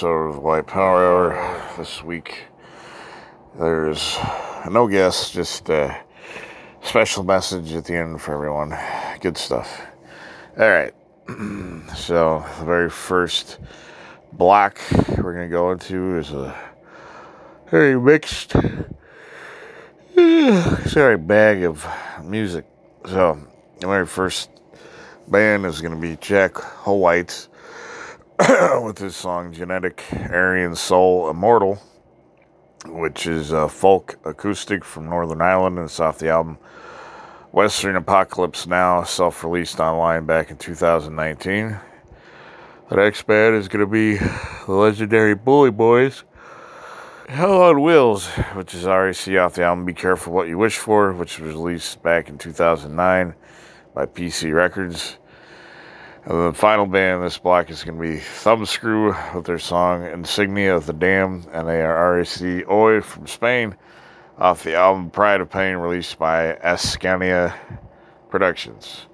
episode of White Power Hour. This week, there's no guest, just a special message at the end for everyone. Good stuff. All right. so, the very first block we're going to go into is a very mixed, sorry, bag of music. So, the very first band is going to be Jack White with his song Genetic Aryan Soul Immortal, which is a folk acoustic from Northern Ireland, and it's off the album Western Apocalypse Now, self released online back in 2019. The next band is going to be the legendary Bully Boys. Hell on Wheels, which is RAC off the album Be Careful What You Wish For, which was released back in 2009 by PC Records. And the final band in this block is going to be Thumbscrew with their song Insignia of the Dam, and they are RAC Oi from Spain off the album Pride of Pain released by Ascania Productions.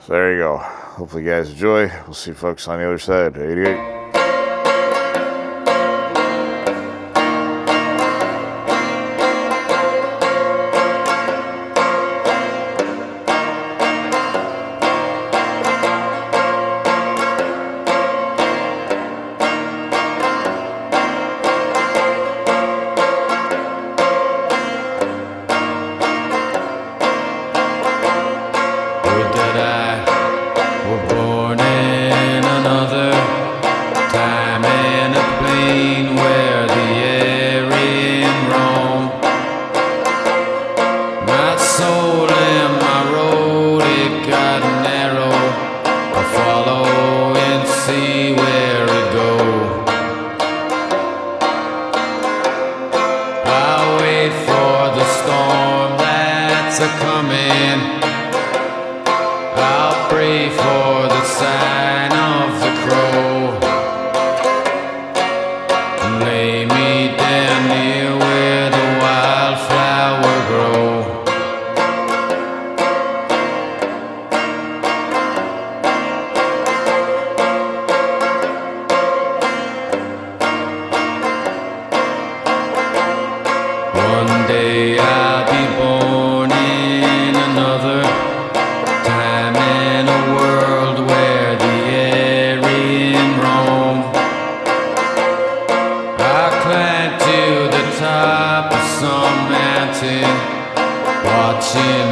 So there you go. Hopefully, you guys enjoy. We'll see folks on the other side. 88. sin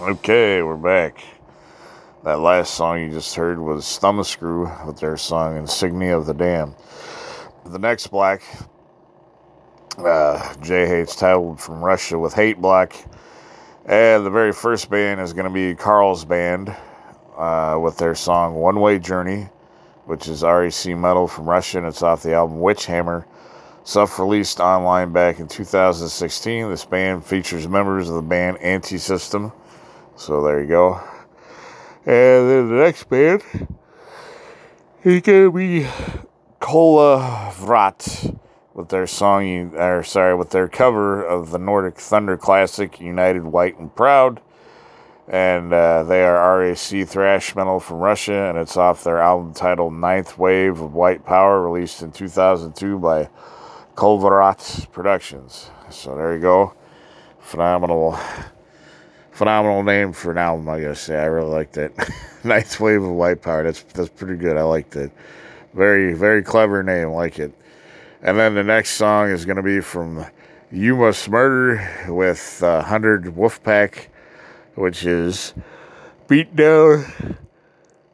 Okay, we're back. That last song you just heard was Thumbscrew with their song Insignia of the Dam. The next black, uh, Jay Hates titled from Russia with Hate Black. And the very first band is going to be Carl's band uh, with their song One Way Journey, which is RAC Metal from Russia, and it's off the album Witch Hammer. Self released online back in 2016. This band features members of the band Anti System so there you go. And then the next band is gonna be Kolovrat with their song, or sorry, with their cover of the Nordic Thunder classic United White and Proud. And uh, they are RAC thrash metal from Russia, and it's off their album titled Ninth Wave of White Power, released in 2002 by Kolovrat Productions. So there you go. Phenomenal phenomenal name for an album, I gotta say. I really liked it. Ninth Wave of White Power. That's that's pretty good. I liked it. Very very clever name. Like it. And then the next song is gonna be from You Must Murder with uh, Hundred Wolfpack, which is beat down.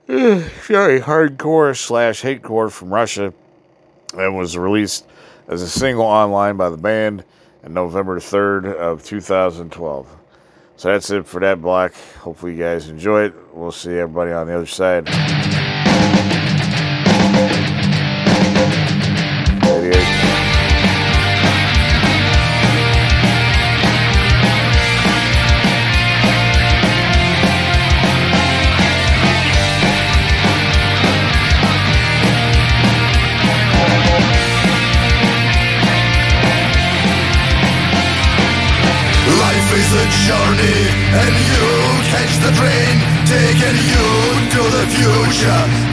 Uh, sorry, hardcore slash hatecore from Russia, and was released as a single online by the band on November 3rd of 2012. So that's it for that block. Hopefully you guys enjoy it. We'll see everybody on the other side. Russia.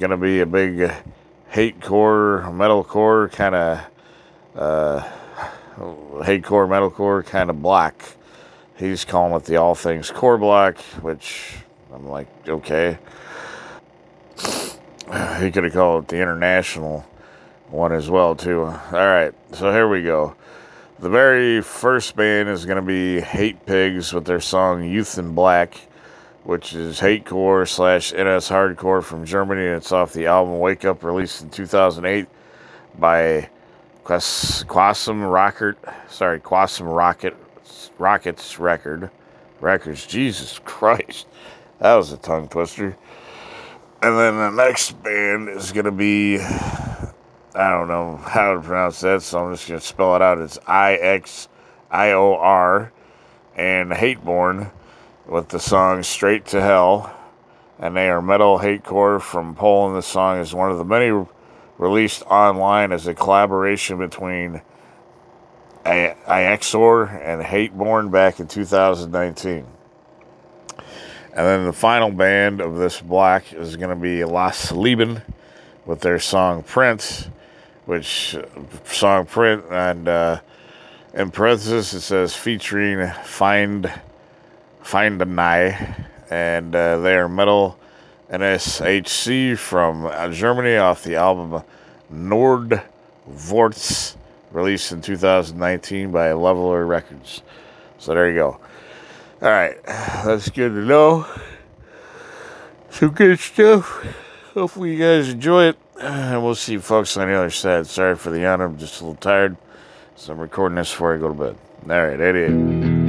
Gonna be a big hate core, metal core kind of, uh, hate core, metal core kind of block. He's calling it the All Things Core block, which I'm like, okay. He could have called it the International one as well, too. All right, so here we go. The very first band is going to be Hate Pigs with their song Youth in Black, which is hatecore slash NS hardcore from Germany. And it's off the album Wake Up, released in 2008 by Quasum Rocket. Sorry, Quasum Rocket Rockets record records. Jesus Christ, that was a tongue twister. And then the next band is to be I don't know how to pronounce that, so I'm just going to spell it out. It's I X I O R and Hateborn with the song Straight to Hell. And they are metal hatecore from Poland. The song is one of the many released online as a collaboration between IXOR and Hateborn back in 2019. And then the final band of this block is going to be Lass Leben with their song Prince which uh, song print and uh, in parentheses it says featuring Find Find a Nye and uh, they are metal NSHC from uh, Germany off the album Nordvorts released in 2019 by Leveler Records. So there you go. All right, that's good to know. Some good stuff. Hopefully you guys enjoy it. And we'll see folks on the other side. Sorry for the yawn. I'm just a little tired. So I'm recording this before I go to bed. All right, 88.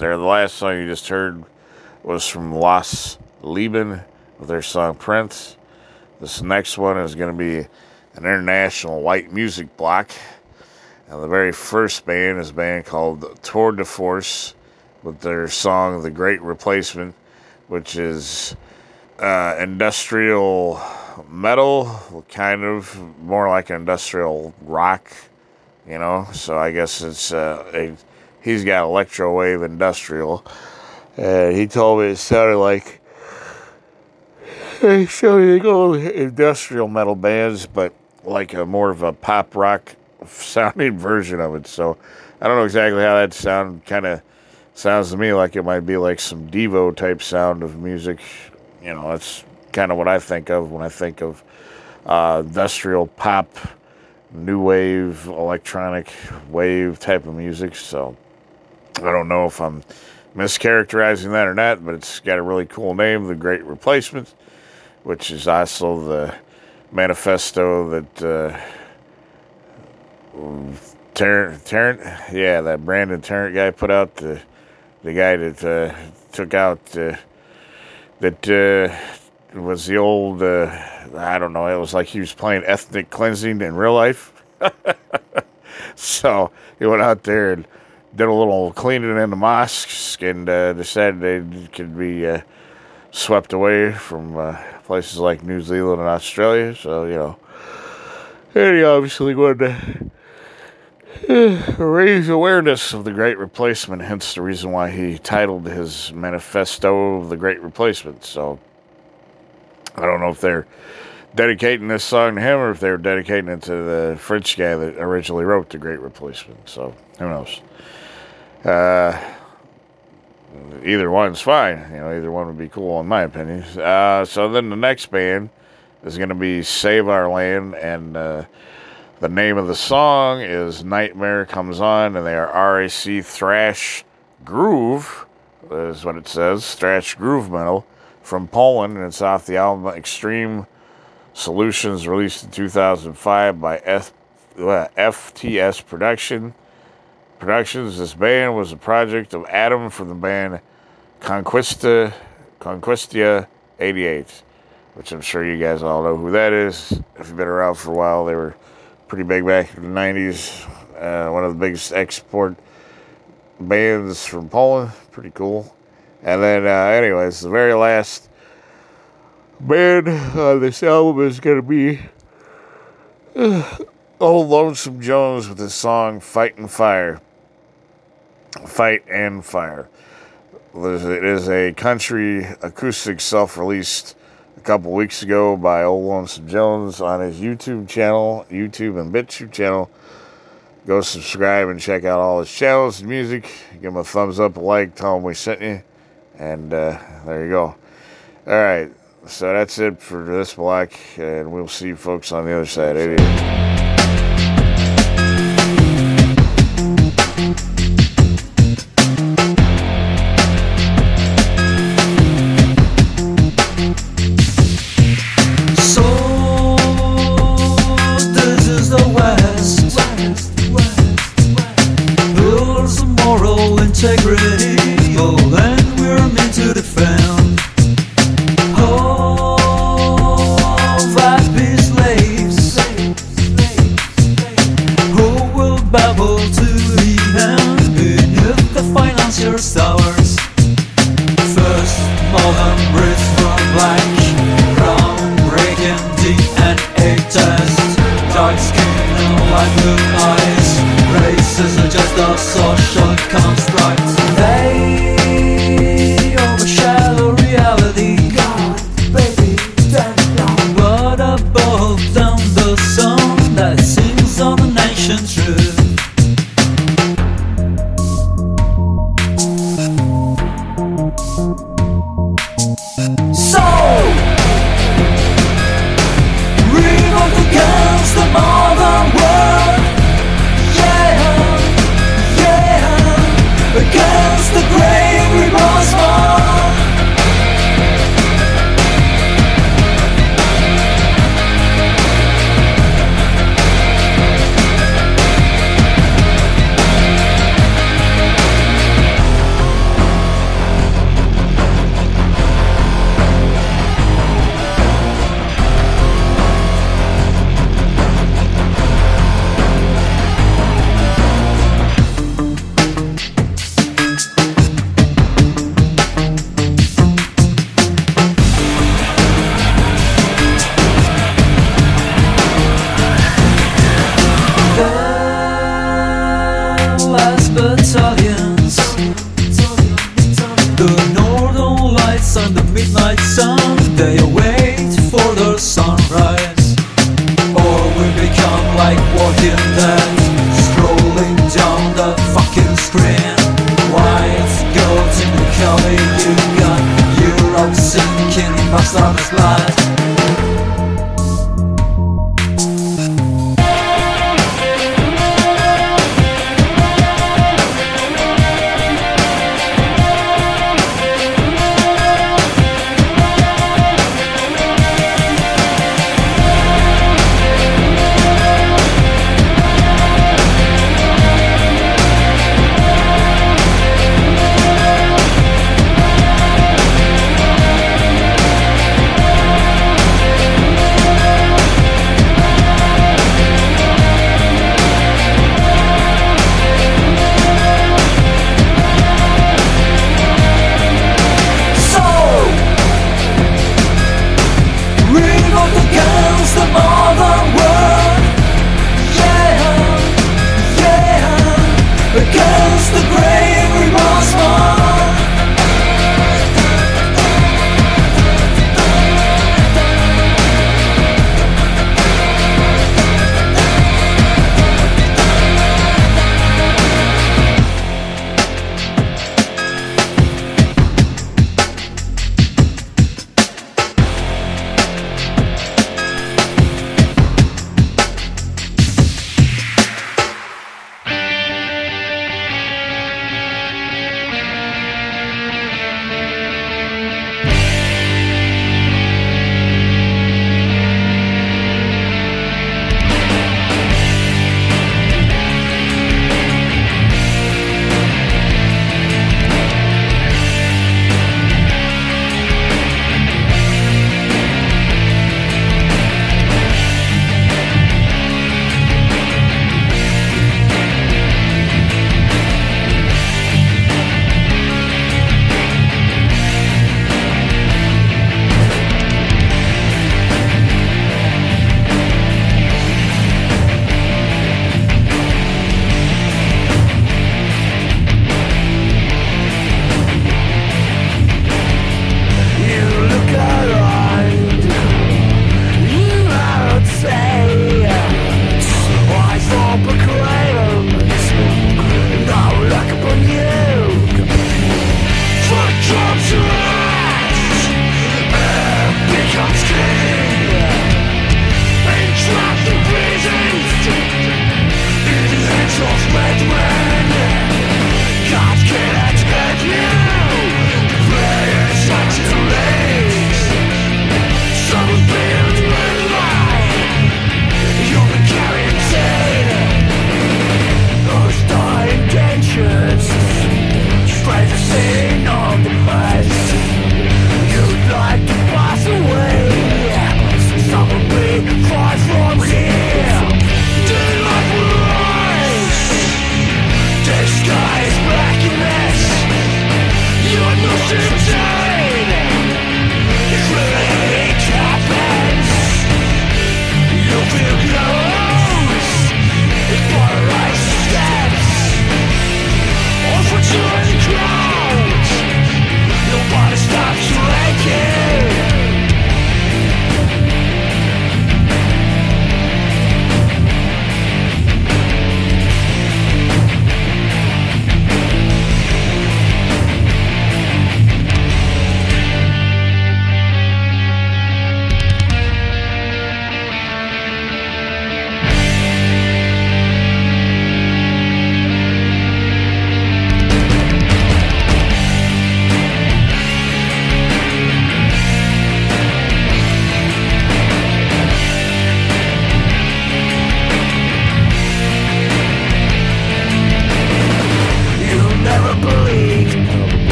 Or the last song you just heard was from Lass Leben with their song Prince. This next one is going to be an international white music block. And the very first band is a band called Tour de Force with their song The Great Replacement, which is uh, industrial metal, kind of more like industrial rock you know. So I guess it's uh, a, he's got electro wave industrial. And he told me it sounded like he showed me they go industrial metal bands, but like a more of a pop rock sounding version of it. So I don't know exactly how that sound kind of sounds to me like it might be like some Devo type sound of music. You know, that's kind of what I think of when I think of uh, industrial pop new wave, electronic wave type of music. So I don't know if I'm mischaracterizing that or not, but it's got a really cool name, The Great Replacement, which is also the manifesto that uh, Tarrant, Tarrant, yeah, that Brandon Tarrant guy put out, the, the guy that uh, took out, uh, that uh, was the old, uh, I don't know, it was like he was playing ethnic cleansing in real life. so he went out there and did a little cleaning in the mosques and uh, decided they could be uh, swept away from uh, places like New Zealand and Australia. So, you know, he obviously wanted to uh, raise awareness of the Great Replacement, hence the reason why he titled his manifesto The Great Replacement. So, I don't know if they're dedicating this song to him or if they're dedicating it to the French guy that originally wrote The Great Replacement. So, who knows? Uh, either one's fine. You know, either one would be cool, in my opinion. Uh, so then the next band is going to be Save Our Land, and uh, the name of the song is Nightmare Comes On, and they are RAC Thrash Groove, is what it says, Thrash Groove Metal from Poland, and it's off the album Extreme Solutions, released in 2005 by F- uh, FTS Production. Productions. This band was a project of Adam from the band Conquista Conquistia 88, which I'm sure you guys all know who that is. If you've been around for a while, they were pretty big back in the 90s. Uh, one of the biggest export bands from Poland. Pretty cool. And then, uh, anyways, the very last band on this album is going to be uh, Old Lonesome Jones with his song Fighting Fire. Fight and Fire. It is a country acoustic self released a couple weeks ago by Old Lonesome Jones on his YouTube channel, YouTube and BitChute channel. Go subscribe and check out all his channels and music. Give him a thumbs up, a like, tell him we sent you. And uh, there you go. All right. So that's it for this block. And we'll see you folks on the other side. Adios.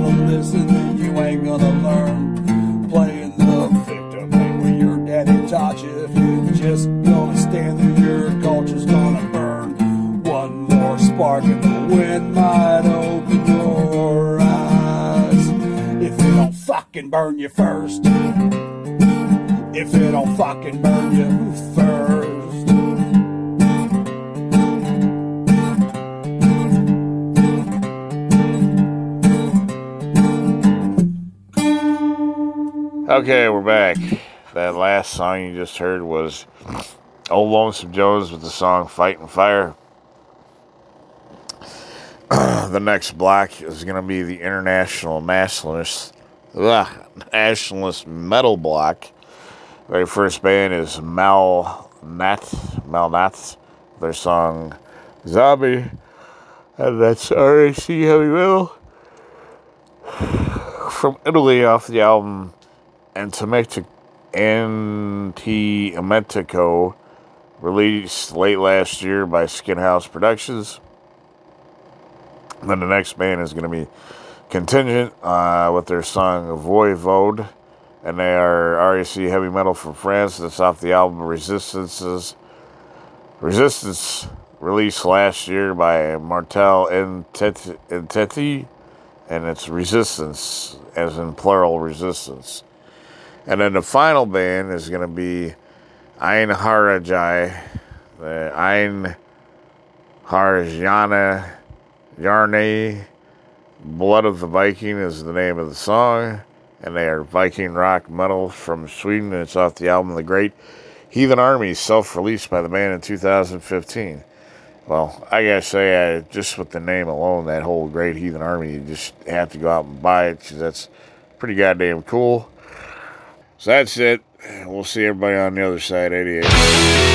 Don't wanna listen, then you ain't gonna learn. Playing the victim when your daddy taught you. You're just gonna stand there, your culture's gonna burn. One more spark and the wind might open your eyes. If it don't fucking burn you first. If it don't fucking burn you first. Okay, we're back. That last song you just heard was Old Lonesome Jones with the song Fighting Fire. the next block is going to be the International Nationalist, ugh, Nationalist Metal Block. Very first band is Malnat, Malnat, their song Zombie, and that's RAC Heavy Metal from Italy off the album Antimetico, released late last year by Skinhouse Productions. Then the next band is going to be Contingent uh, with their song Voivode, and they are RAC heavy metal from France. That's off the album Resistances. Resistance, released last year by Martel Entity, and it's Resistance, as in plural resistance. And then the final band is going to be Ein Harajai, the Ein Harjana Yarne. Blood of the Viking is the name of the song, and they are Viking rock metal from Sweden, it's off the album The Great Heathen Army, self released by the band in 2015. Well, I gotta say, I, just with the name alone, that whole Great Heathen Army, you just have to go out and buy it because that's pretty goddamn cool. So that's it. We'll see everybody on the other side, 88.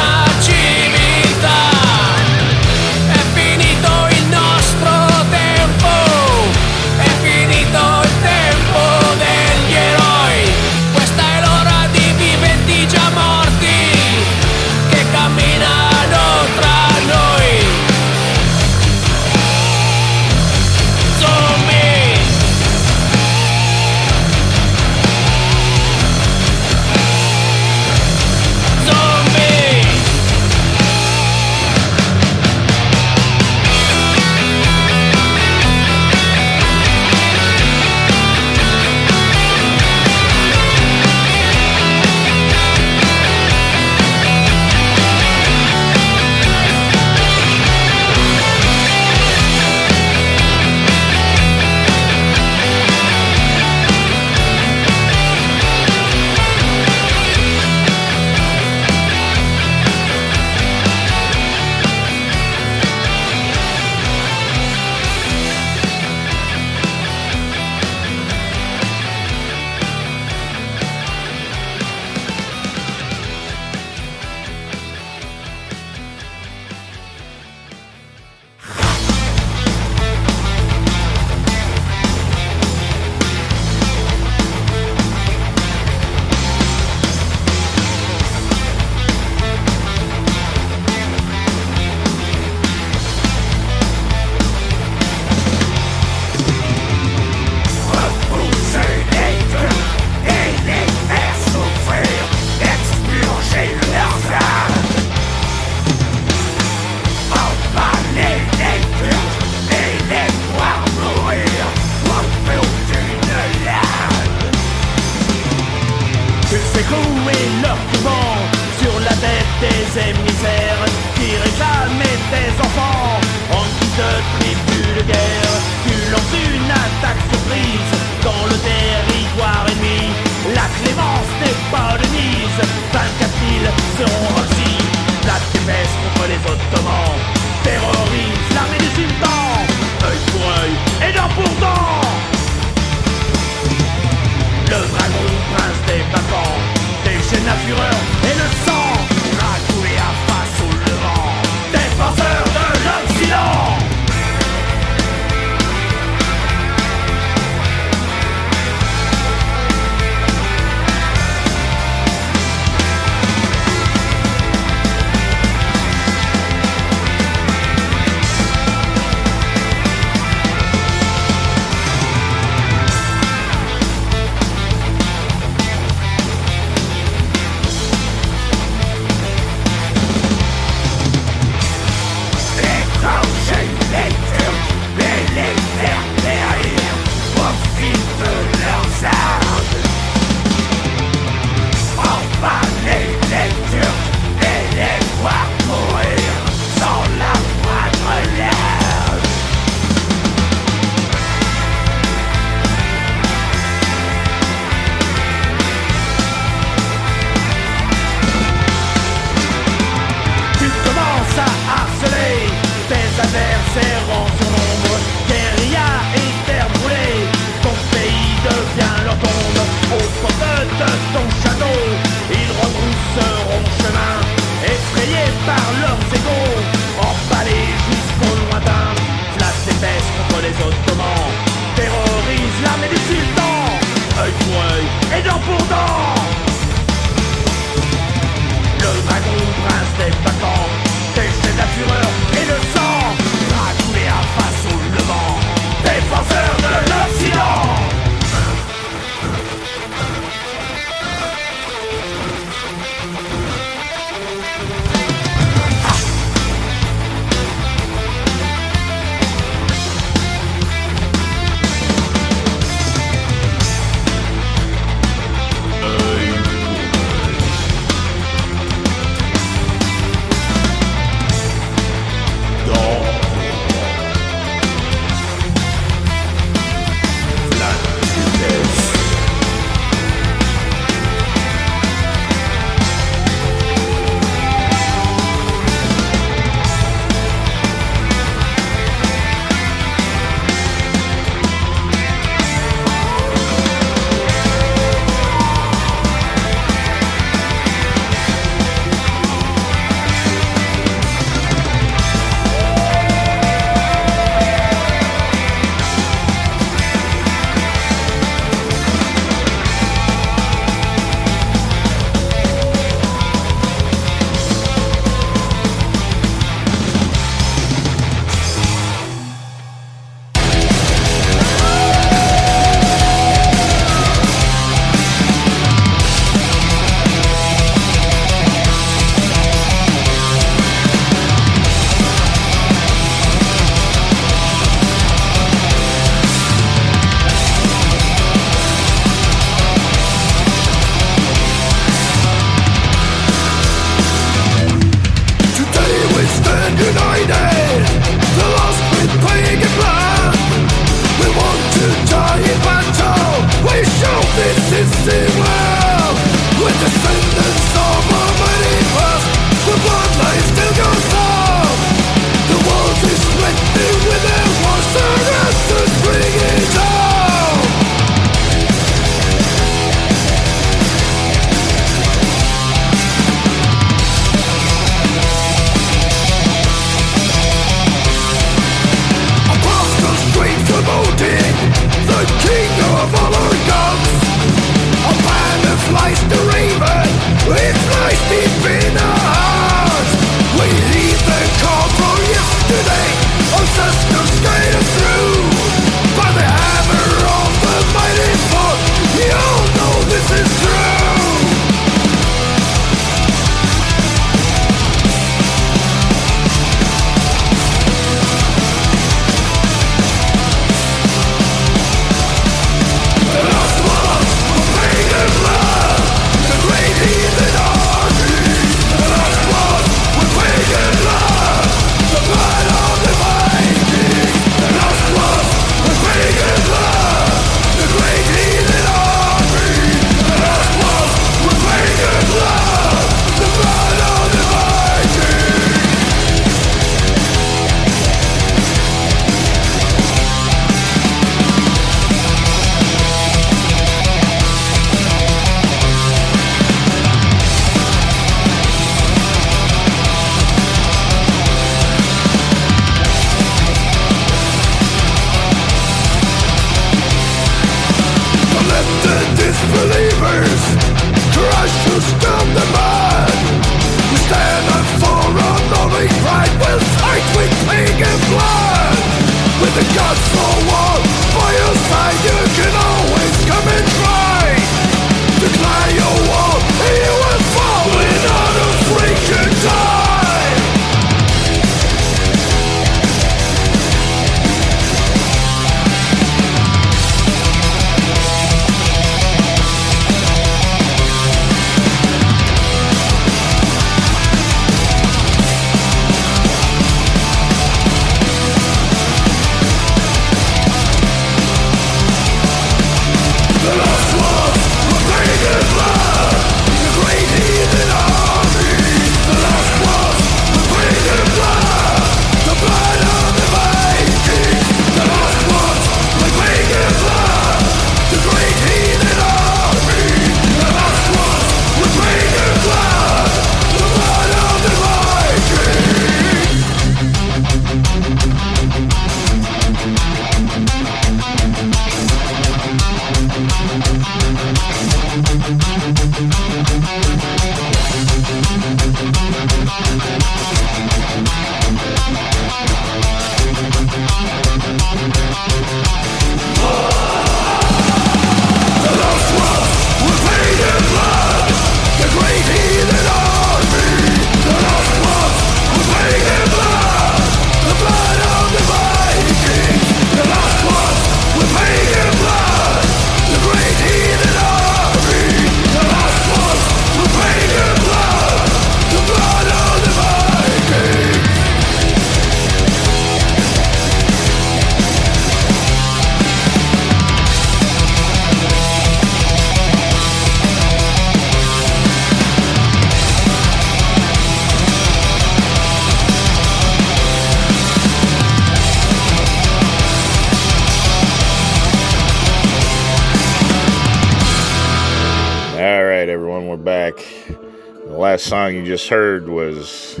Just heard was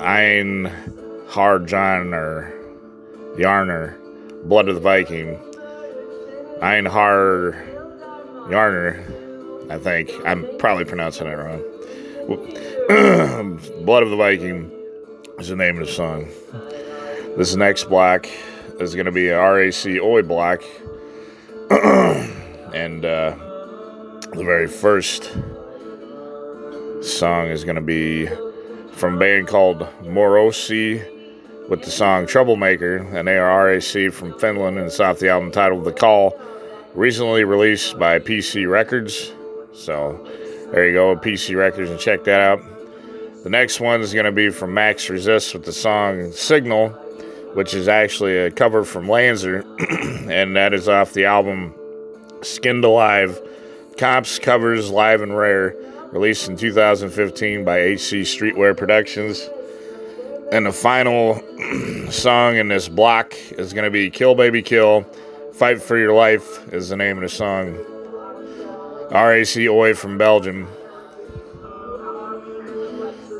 Ein Hard John or Yarner, Blood of the Viking. Ein Hard Yarner, I think. I'm probably pronouncing it wrong. Blood of the Viking is the name of the song. This next block is going to be a RAC Oi block. and uh, the very first song is going to be from a band called Morosi with the song Troublemaker, and they are RAC from Finland, and it's off the album titled The Call, recently released by PC Records. So there you go, PC Records, and check that out. The next one is going to be from Max Resist with the song Signal, which is actually a cover from Landser, and that is off the album Skinned Alive Cops Covers Live and Rare, released in 2015 by HC Streetwear Productions. And the final song in this block is going to be Kill Baby Kill. Fight for Your Life is the name of the song. RAC Oi from Belgium.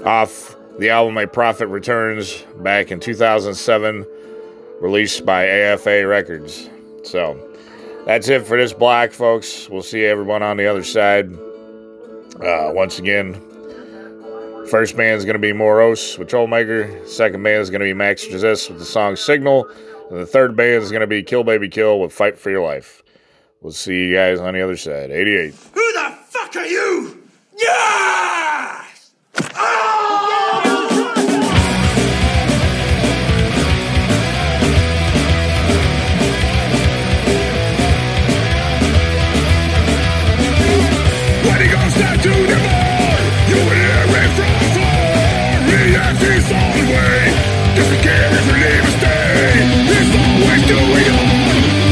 Off the album A Prophet Returns back in 2007, released by AFA Records. So that's it for this block, folks. We'll see everyone on the other side. Uh, once again, first band is going to be Moros with Troublemaker. Second band is going to be Max Resist with the song Signal. And the third band is going to be Kill Baby Kill with Fight for Your Life. We'll see you guys on the other side. 88. Who the fuck are you? Yeah! Doing.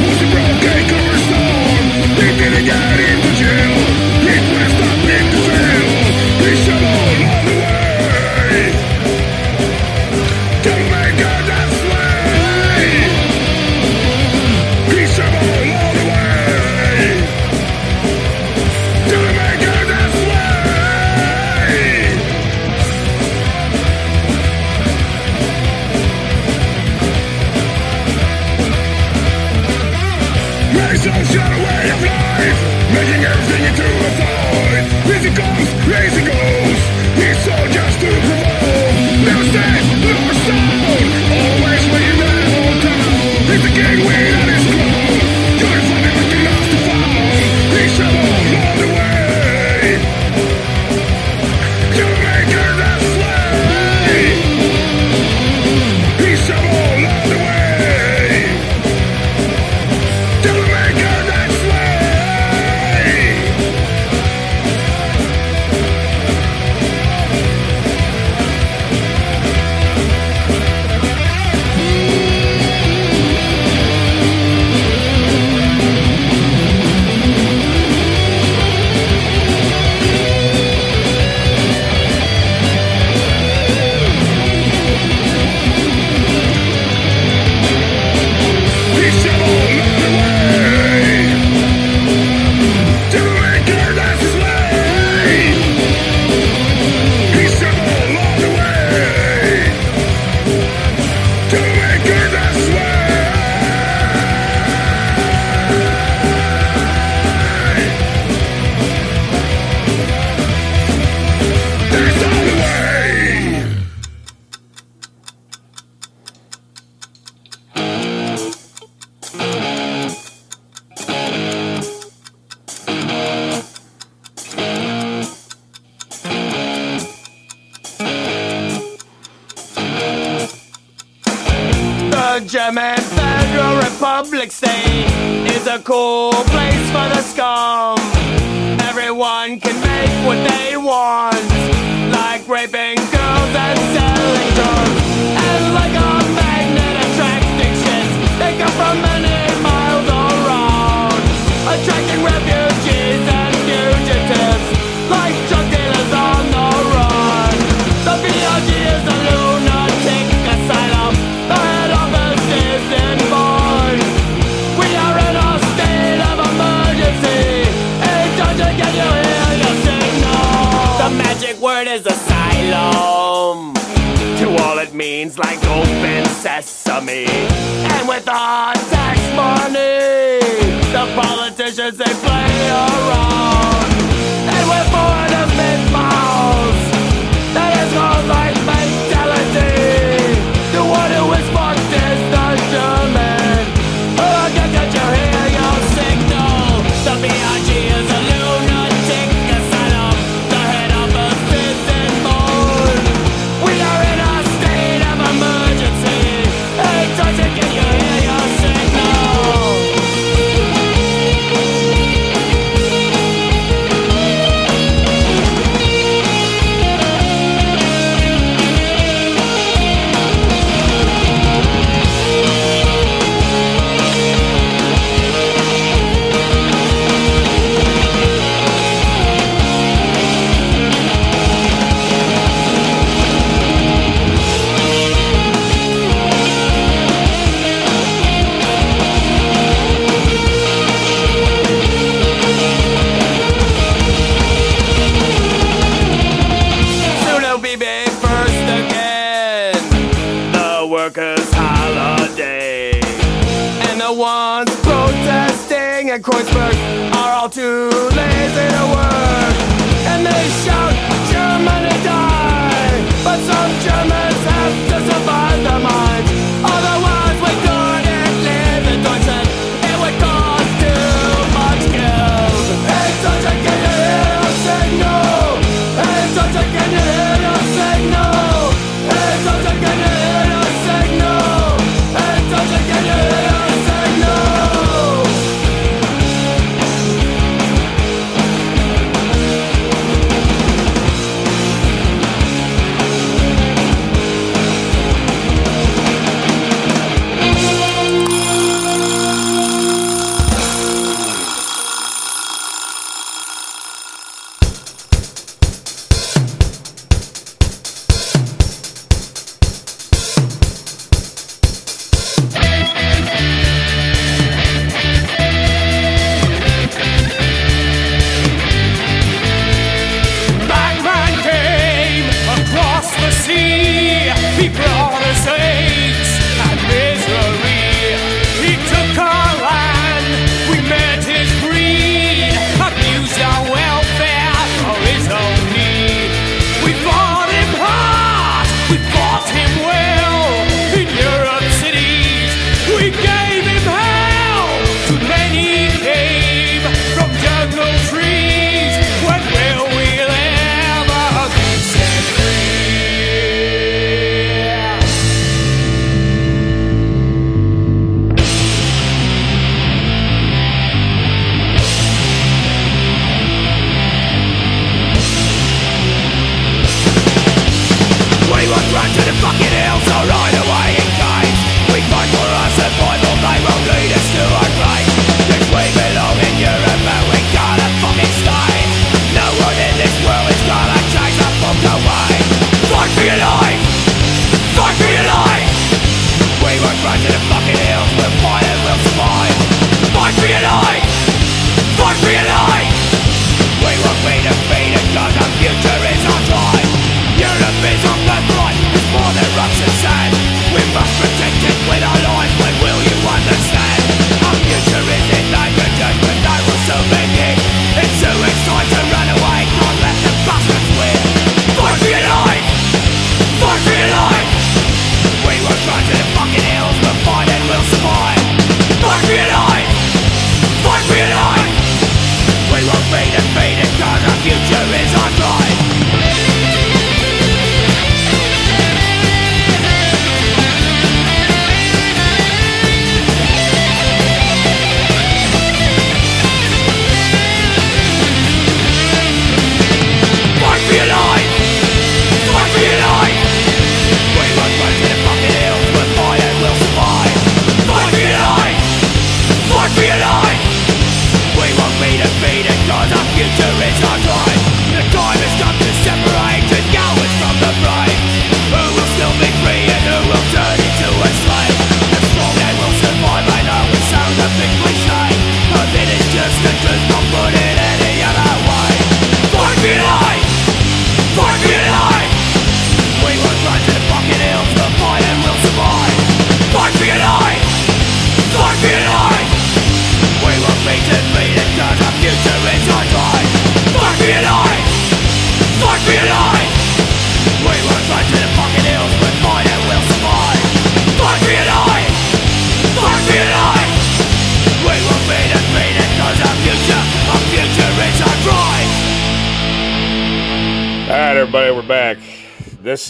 Was broken cornerstone? He didn't get into Making everything into a As he comes, he goes He's so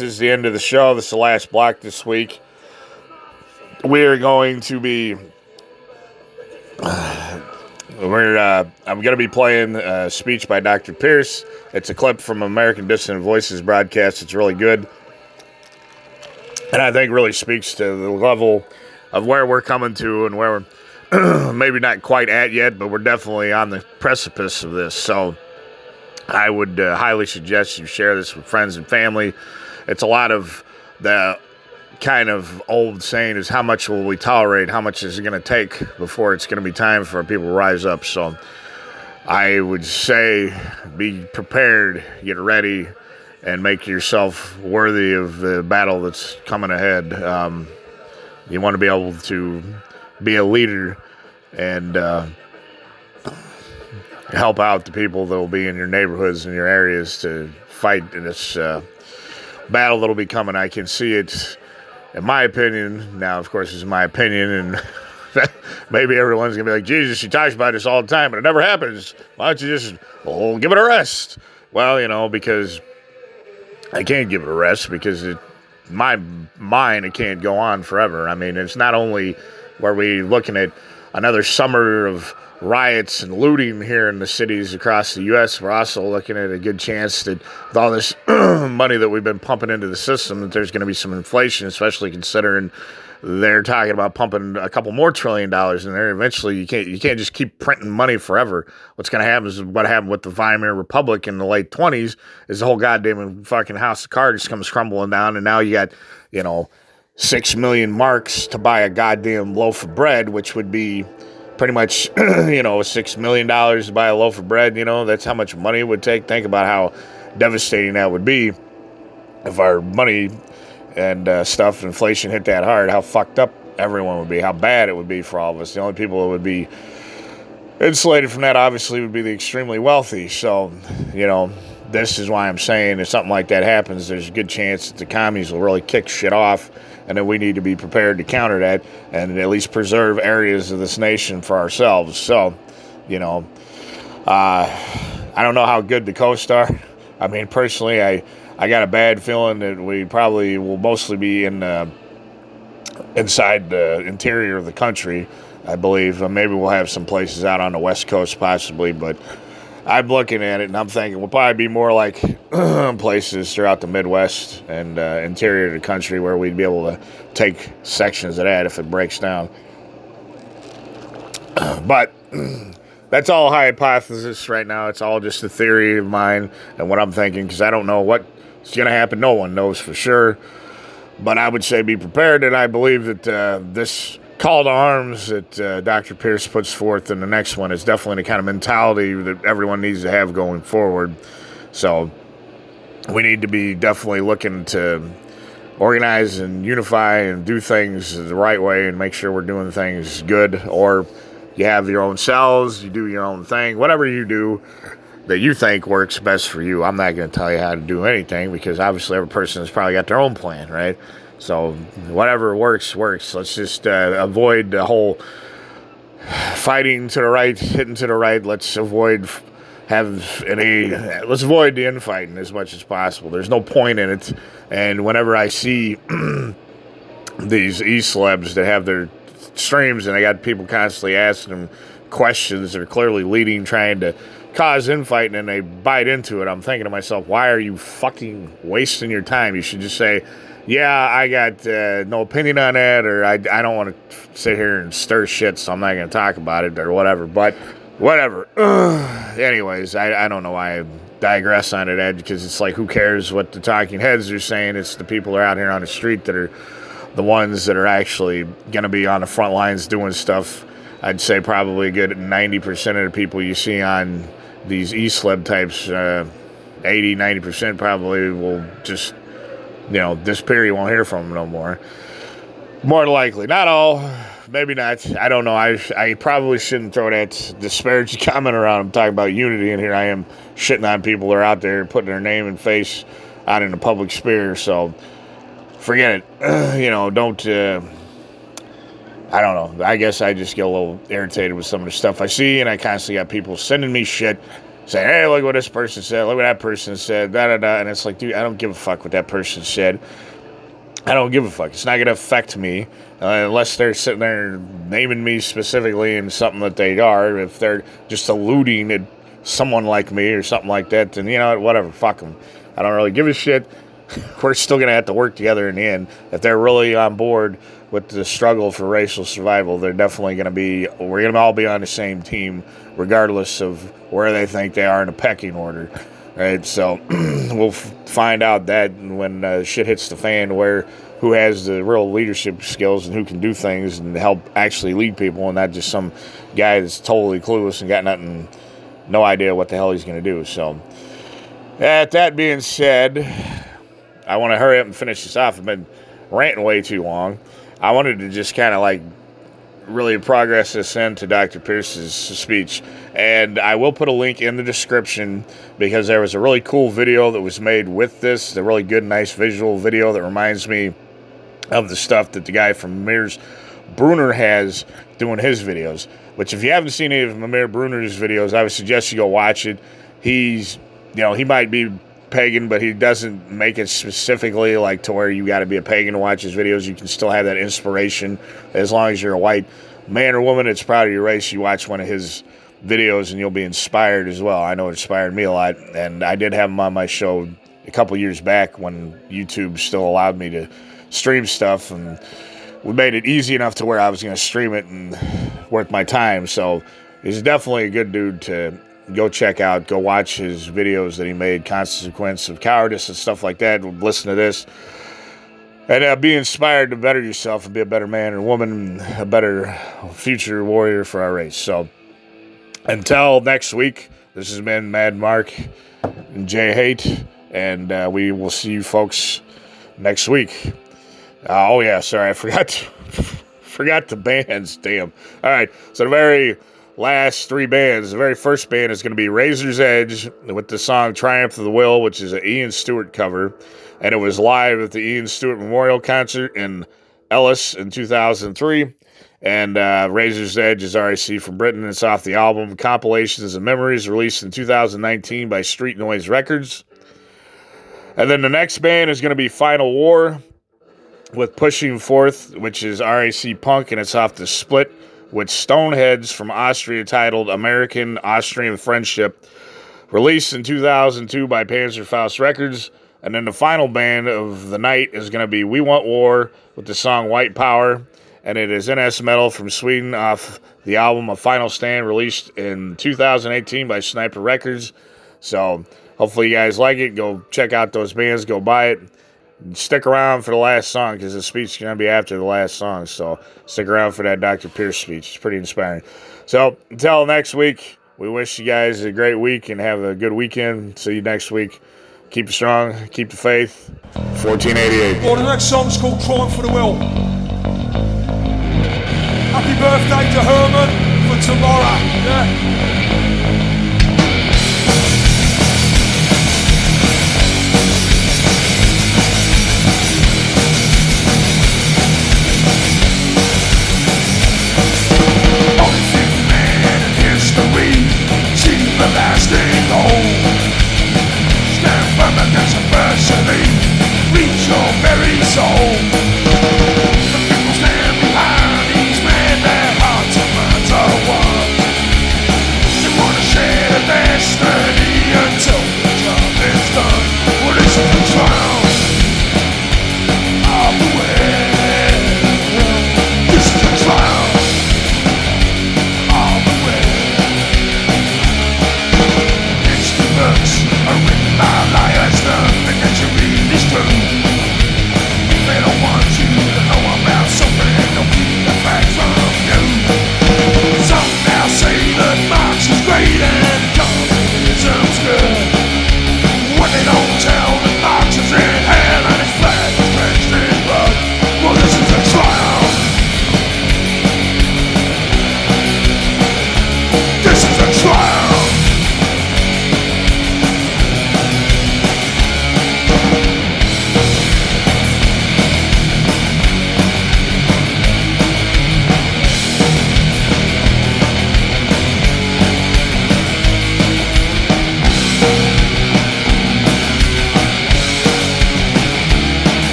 This is the end of the show. This is the last block this week. We are going to be. We're. Uh, I'm going to be playing a speech by Dr. Pierce. It's a clip from American Dissident Voices broadcast. It's really good, and I think really speaks to the level of where we're coming to and where we're maybe not quite at yet, but we're definitely on the precipice of this. So. I would uh, highly suggest you share this with friends and family. It's a lot of the kind of old saying is how much will we tolerate? How much is it going to take before it's going to be time for people to rise up? So I would say be prepared, get ready, and make yourself worthy of the battle that's coming ahead. Um, you want to be able to be a leader and uh, help out the people that will be in your neighborhoods and your areas to fight this uh, battle that'll be coming. I can see it, in my opinion. Now, of course, it's my opinion, and maybe everyone's gonna be like, "Jesus, she talks about this all the time, but it never happens. Why don't you just oh, give it a rest?" Well, you know, because I can't give it a rest because it, my mind it can't go on forever. I mean, it's not only where we looking at another summer of riots and looting here in the cities across the U.S. We're also looking at a good chance that with all this money that we've been pumping into the system, that there's going to be some inflation, especially considering they're talking about pumping a couple more trillion dollars in there. Eventually, you can't you can't just keep printing money forever. What's going to happen is what happened with the Weimar Republic in the late twenties is the whole goddamn fucking house of cards comes crumbling down, and now you got you know six million marks to buy a goddamn loaf of bread, which would be pretty much, you know, six million dollars to buy a loaf of bread. You know, that's how much money it would take. Think about how devastating that would be if our money and uh, stuff, inflation hit that hard. How fucked up everyone would be. How bad it would be for all of us. The only people that would be insulated from that, obviously, would be the extremely wealthy. So, you know. This is why I'm saying if something like that happens, there's a good chance that the commies will really kick shit off and then we need to be prepared to counter that and at least preserve areas of this nation for ourselves. So, you know, uh, I don't know how good the coasts are. I mean, personally, I I got a bad feeling that we probably will mostly be in uh, inside the interior of the country. I believe maybe we'll have some places out on the west coast possibly, but I'm looking at it and I'm thinking we'll probably be more like places throughout the Midwest and uh, interior of the country where we'd be able to take sections of that if it breaks down. But that's all hypothesis right now. It's all just a theory of mine and what I'm thinking because I don't know what's going to happen. No one knows for sure. But I would say be prepared, and I believe that uh, this call to arms that uh, Dr. Pierce puts forth in the next one is definitely the kind of mentality that everyone needs to have going forward. So we need to be definitely looking to organize and unify and do things the right way and make sure we're doing things good. Or you have your own cells, you do your own thing, whatever you do that you think works best for you. I'm not going to tell you how to do anything because obviously every person has probably got their own plan, right? So whatever works, works. Let's just uh, avoid the whole fighting to the right, hitting to the right. Let's avoid have any. Let's avoid the infighting as much as possible. There's no point in it. And whenever I see these e-celebs that have their streams and they got people constantly asking them questions that are clearly leading, trying to cause infighting, and they bite into it, I'm thinking to myself, why are you fucking wasting your time? You should just say, yeah, I got uh, no opinion on that, or I, I don't want to sit here and stir shit, so I'm not going to talk about it or whatever. But whatever. anyways, I, I don't know why I digress on it, Ed, because it's like, who cares what the talking heads are saying? It's the people are out here on the street that are the ones that are actually going to be on the front lines doing stuff. I'd say probably a good 90% of the people you see on these e-sled types, uh, 80, 90% probably will just you know, disappear. You won't hear from them no more. More likely, not all, maybe not. I don't know. I I probably shouldn't throw that disparaging comment around. I'm talking about unity, and here I am shitting on people that are out there putting their name and face out in the public sphere. So forget it. you know, don't. Uh, I don't know. I guess I just get a little irritated with some of the stuff I see, and I constantly got people sending me shit saying, "Hey, look what this person said. Look what that person said." Da da da. And it's like, dude, I don't give a fuck what that person said. I don't give a fuck. It's not going to affect me uh, unless they're sitting there naming me specifically in something that they are. If they're just alluding at someone like me or something like that, then you know whatever. Fuck them. I don't really give a shit. We're still going to have to work together in the end. If they're really on board with the struggle for racial survival, they're definitely going to be. We're going to all be on the same team, regardless of where they think they are in the pecking order. Right, so we'll find out that when uh, shit hits the fan, where who has the real leadership skills and who can do things and help actually lead people, and not just some guy that's totally clueless and got nothing, no idea what the hell he's going to do. So, at that being said, I want to hurry up and finish this off. I've been ranting way too long. I wanted to just kind of like really progress this into Dr. Pierce's speech. And I will put a link in the description because there was a really cool video that was made with this, a really good, nice visual video that reminds me of the stuff that the guy from Mears Bruner has doing his videos. Which, if you haven't seen any of Mimir Bruner's videos, I would suggest you go watch it. He's, you know, he might be pagan, but he doesn't make it specifically like to where you got to be a pagan to watch his videos. You can still have that inspiration as long as you're a white man or woman that's proud of your race. You watch one of his videos and you'll be inspired as well. I know it inspired me a lot, and I did have him on my show a couple years back when YouTube still allowed me to stream stuff, and we made it easy enough to where I was going to stream it and worth my time. So he's definitely a good dude to go check out. Go watch his videos that he made, Consequence of Cowardice and stuff like that. Listen to this. And uh, be inspired to better yourself and be a better man or woman, a better future warrior for our race. So until next week, this has been Mad Mark and Jay Hate, and uh, we will see you folks next week. Uh, oh yeah, sorry, I forgot to, forgot the bands. Damn. All right, so the very last three bands. The very first band is going to be Razor's Edge with the song Triumph of the Will, which is an Ian Stuart cover. And it was live at the Ian Stuart Memorial Concert in Ellis in 2003. And uh, Razor's Edge is RAC from Britain. It's off the album Compilations and Memories, released in 2019 by Street Noise Records. And then the next band is going to be Final War with Pushing Forth, which is RAC Punk, and it's off the split with Stoneheads from Austria titled American Austrian Friendship, released in 2002 by Panzerfaust Records. And then the final band of the night is going to be We Want War with the song White Power. And it is NS Metal from Sweden off the album A Final Stand, released in 2018 by Sniper Records. So hopefully you guys like it. Go check out those bands, go buy it stick around for the last song because the speech is going to be after the last song. So stick around for that Dr. Pierce speech. It's pretty inspiring. So until next week, we wish you guys a great week and have a good weekend. See you next week. Keep it strong, keep the faith. 1488. Well, the next song's called Triumph for the Will. Happy birthday to Herman for tomorrow. Yeah. Hold. Stand firm against adversity, reach your very soul.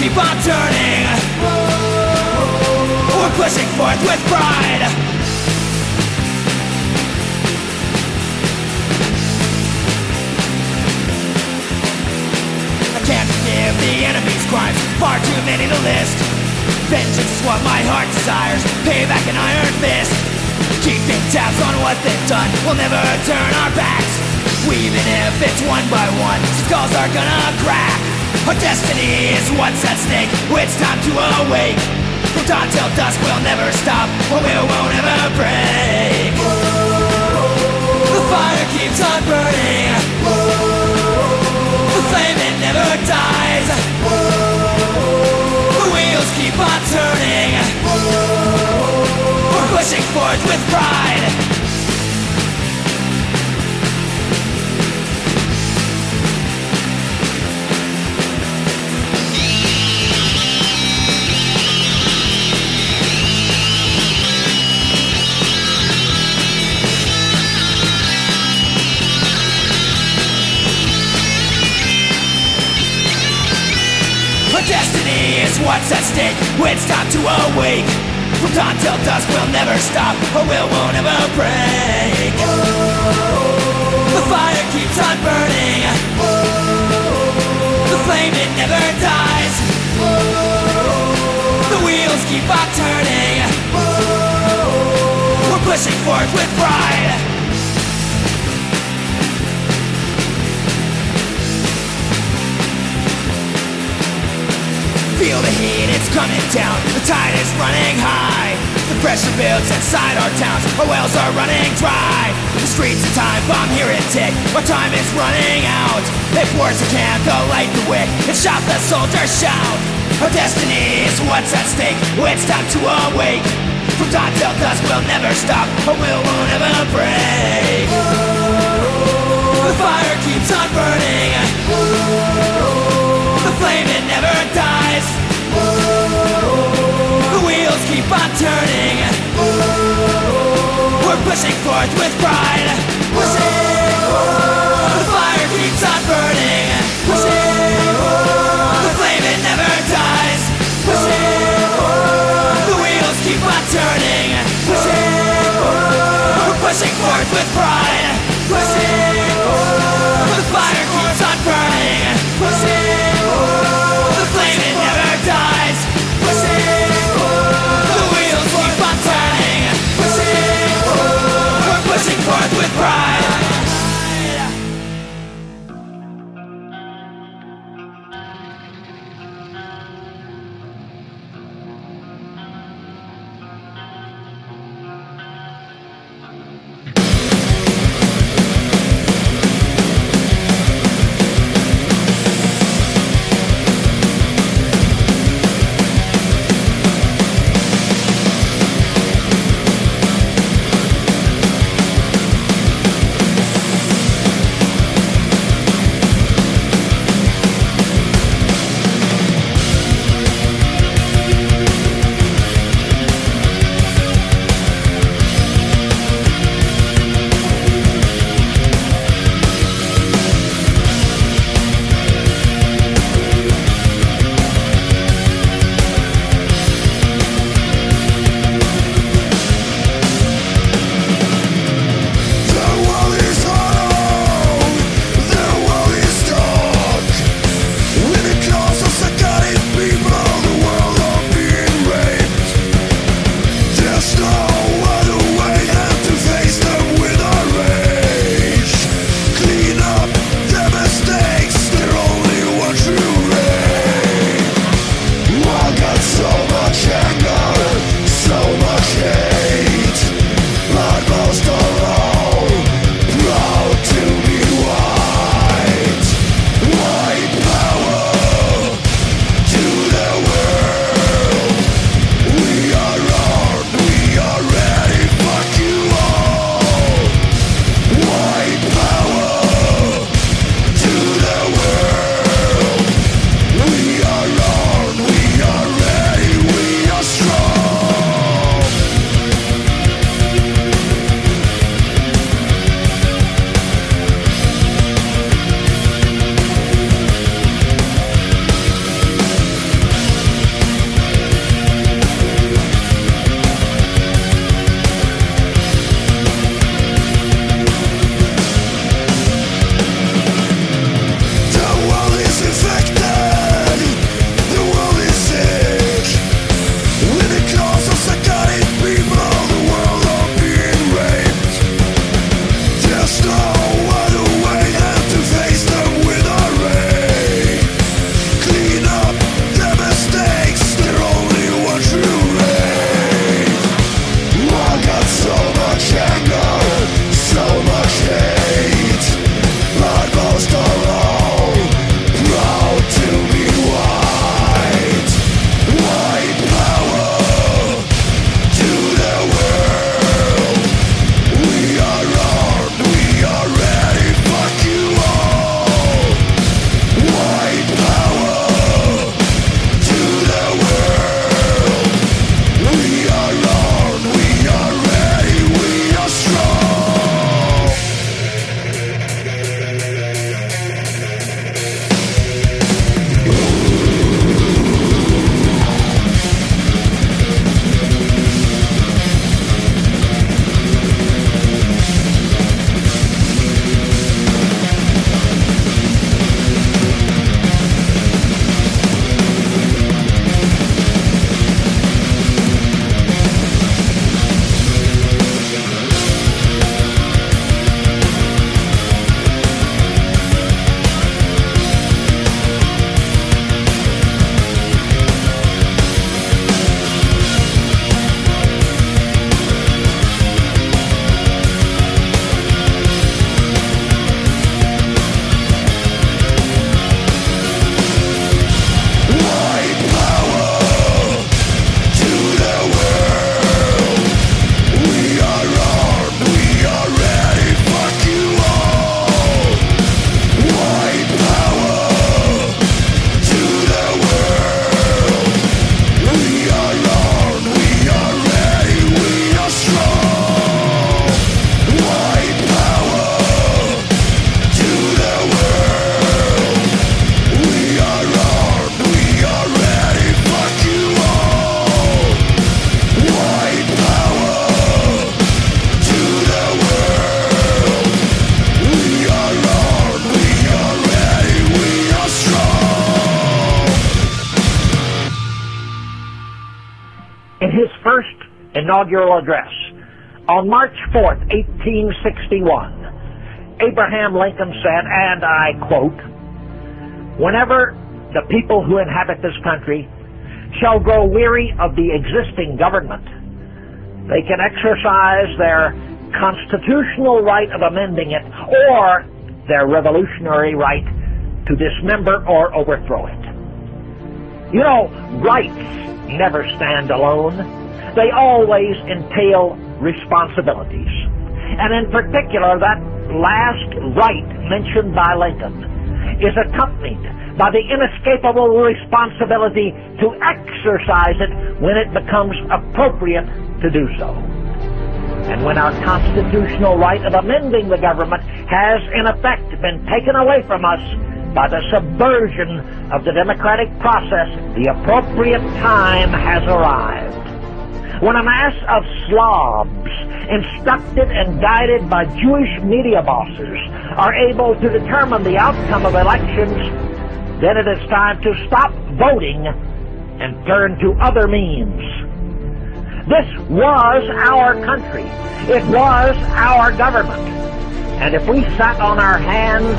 Keep on turning. We're pushing forth with pride. I can't forgive the enemy's crimes, far too many to list. Vengeance is what my heart desires, payback an iron fist. Keeping tabs on what they've done, we'll never turn our backs. Even if it's one by one, skulls are gonna crack. Our destiny is what's at stake, it's time to awake. From dawn till dusk, we'll never stop, or we won't ever break. The fire keeps on burning. The flame it never dies. The wheels keep on turning. We're pushing forth with pride. Destiny is what's at stake. when It's time to awake. From dawn till dusk, we'll never stop. Our will won't ever break. The fire keeps on burning. The flame it never dies. The wheels keep on turning. We're pushing forth with pride. Feel the heat, it's coming down. The tide is running high. The pressure builds inside our towns. Our wells are running dry. The streets of time bomb, here it tick. Our time is running out. They force a can, the light the wick. And shout the soldiers shout. Our destiny is what's at stake. It's time to awake. From dawn till dusk, we'll never stop. Our will won't ever break. The fire keeps on burning. The flame it never dies. The wheels keep on turning. We're pushing forth with pride. Pushing. The fire keeps on burning. Pushing. The flame it never dies. Pushing. The wheels keep on turning. Pushing. We're pushing forth with pride. Pushing. Inaugural address. On March 4th, 1861, Abraham Lincoln said, and I quote, Whenever the people who inhabit this country shall grow weary of the existing government, they can exercise their constitutional right of amending it or their revolutionary right to dismember or overthrow it. You know, rights never stand alone. They always entail responsibilities. And in particular, that last right mentioned by Lincoln is accompanied by the inescapable responsibility to exercise it when it becomes appropriate to do so. And when our constitutional right of amending the government has in effect been taken away from us by the subversion of the democratic process, the appropriate time has arrived. When a mass of slobs, instructed and guided by Jewish media bosses, are able to determine the outcome of elections, then it is time to stop voting and turn to other means. This was our country. It was our government. And if we sat on our hands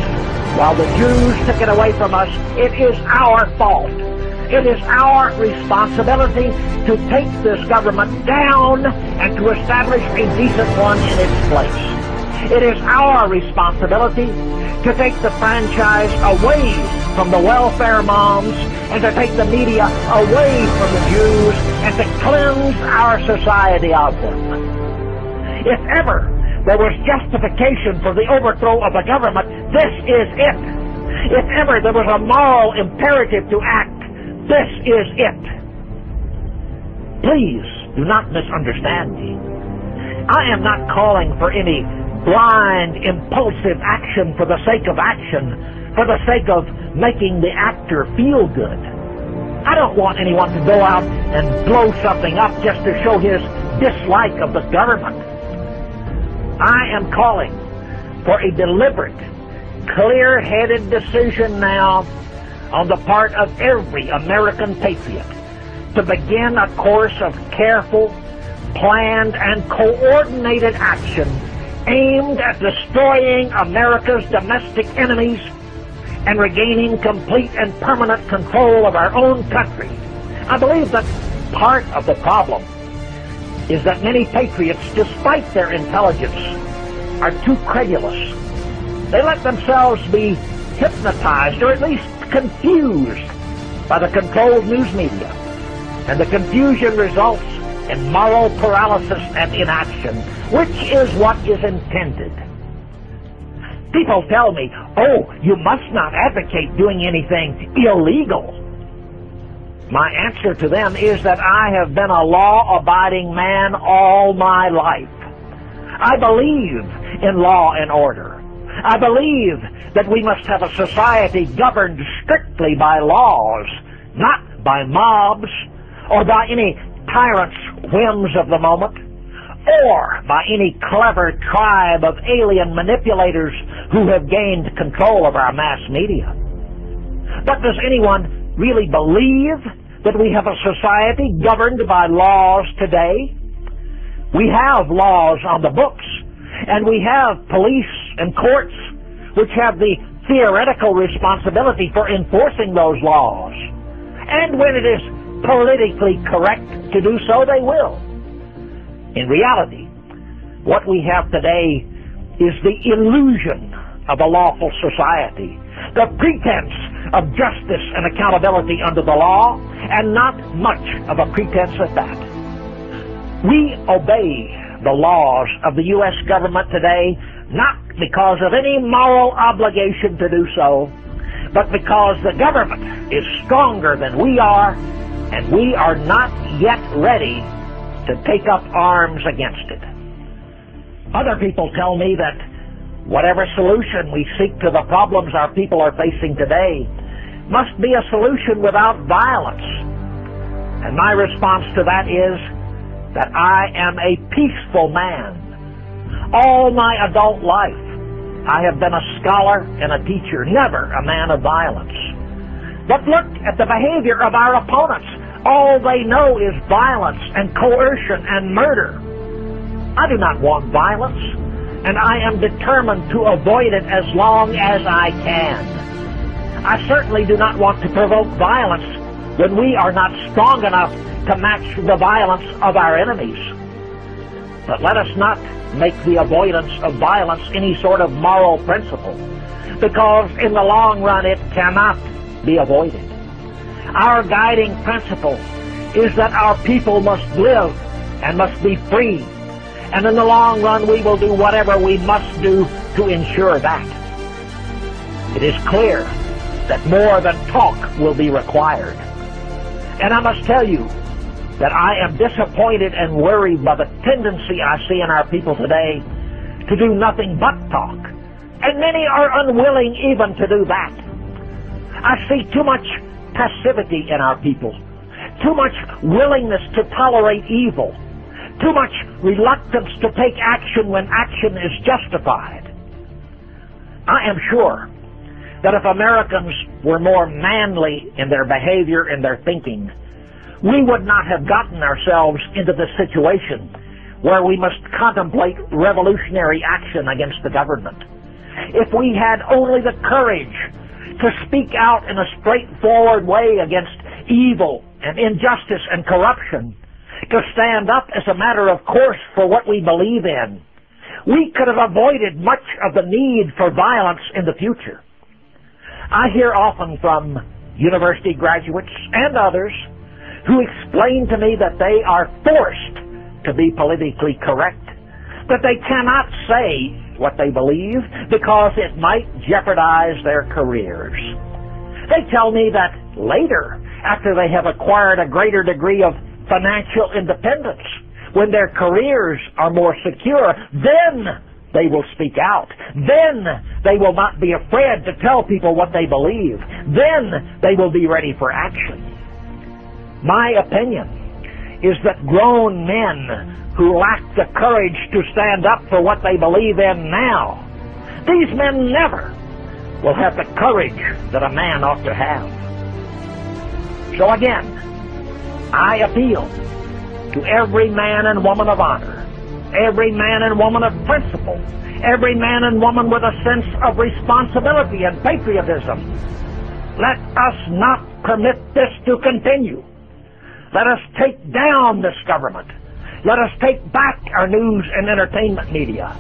while the Jews took it away from us, it is our fault. It is our responsibility to take this government down and to establish a decent one in its place. It is our responsibility to take the franchise away from the welfare moms and to take the media away from the Jews and to cleanse our society of them. If ever there was justification for the overthrow of the government, this is it. If ever there was a moral imperative to act, this is it. Please do not misunderstand me. I am not calling for any blind, impulsive action for the sake of action, for the sake of making the actor feel good. I don't want anyone to go out and blow something up just to show his dislike of the government. I am calling for a deliberate, clear-headed decision now on the part of every American patriot to begin a course of careful, planned, and coordinated action aimed at destroying America's domestic enemies and regaining complete and permanent control of our own country. I believe that part of the problem is that many patriots, despite their intelligence, are too credulous. They let themselves be hypnotized or at least confused by the controlled news media. And the confusion results in moral paralysis and inaction, which is what is intended. People tell me, oh, you must not advocate doing anything illegal. My answer to them is that I have been a law-abiding man all my life. I believe in law and order. I believe that we must have a society governed strictly by laws, not by mobs or by any tyrant's whims of the moment or by any clever tribe of alien manipulators who have gained control of our mass media. But does anyone really believe that we have a society governed by laws today? We have laws on the books, and we have police and courts which have the theoretical responsibility for enforcing those laws. And when it is politically correct to do so, they will. In reality, what we have today is the illusion of a lawful society, the pretense of justice and accountability under the law, and not much of a pretense at that. We obey the laws of the U.S. government today not because of any moral obligation to do so, but because the government is stronger than we are, and we are not yet ready to take up arms against it. Other people tell me that whatever solution we seek to the problems our people are facing today must be a solution without violence. And my response to that is that I am a peaceful man. All my adult life, I have been a scholar and a teacher, never a man of violence. But look at the behavior of our opponents. All they know is violence and coercion and murder. I do not want violence, and I am determined to avoid it as long as I can. I certainly do not want to provoke violence when we are not strong enough to match the violence of our enemies. But let us not make the avoidance of violence any sort of moral principle, because in the long run it cannot be avoided. Our guiding principle is that our people must live and must be free. And in the long run, we will do whatever we must do to ensure that. It is clear that more than talk will be required. And I must tell you that I am disappointed and worried by the tendency I see in our people today to do nothing but talk. And many are unwilling even to do that. I see too much passivity in our people, too much willingness to tolerate evil, too much reluctance to take action when action is justified. I am sure that if Americans were more manly in their behavior and their thinking, we would not have gotten ourselves into the situation where we must contemplate revolutionary action against the government. If we had only the courage to speak out in a straightforward way against evil and injustice and corruption, to stand up as a matter of course for what we believe in, we could have avoided much of the need for violence in the future. I hear often from university graduates and others who explain to me that they are forced to be politically correct, that they cannot say what they believe because it might jeopardize their careers. They tell me that later, after they have acquired a greater degree of financial independence, when their careers are more secure, then they will speak out. Then they will not be afraid to tell people what they believe. Then they will be ready for action. My opinion is that grown men who lack the courage to stand up for what they believe in now, these men never will have the courage that a man ought to have. So again, I appeal to every man and woman of honor, every man and woman of principle, every man and woman with a sense of responsibility and patriotism. Let us not permit this to continue. Let us take down this government. Let us take back our news and entertainment media.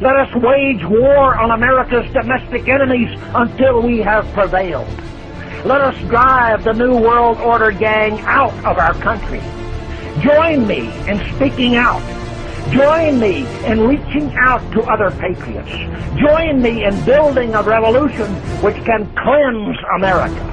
Let us wage war on America's domestic enemies until we have prevailed. Let us drive the New World Order gang out of our country. Join me in speaking out. Join me in reaching out to other patriots. Join me in building a revolution which can cleanse America.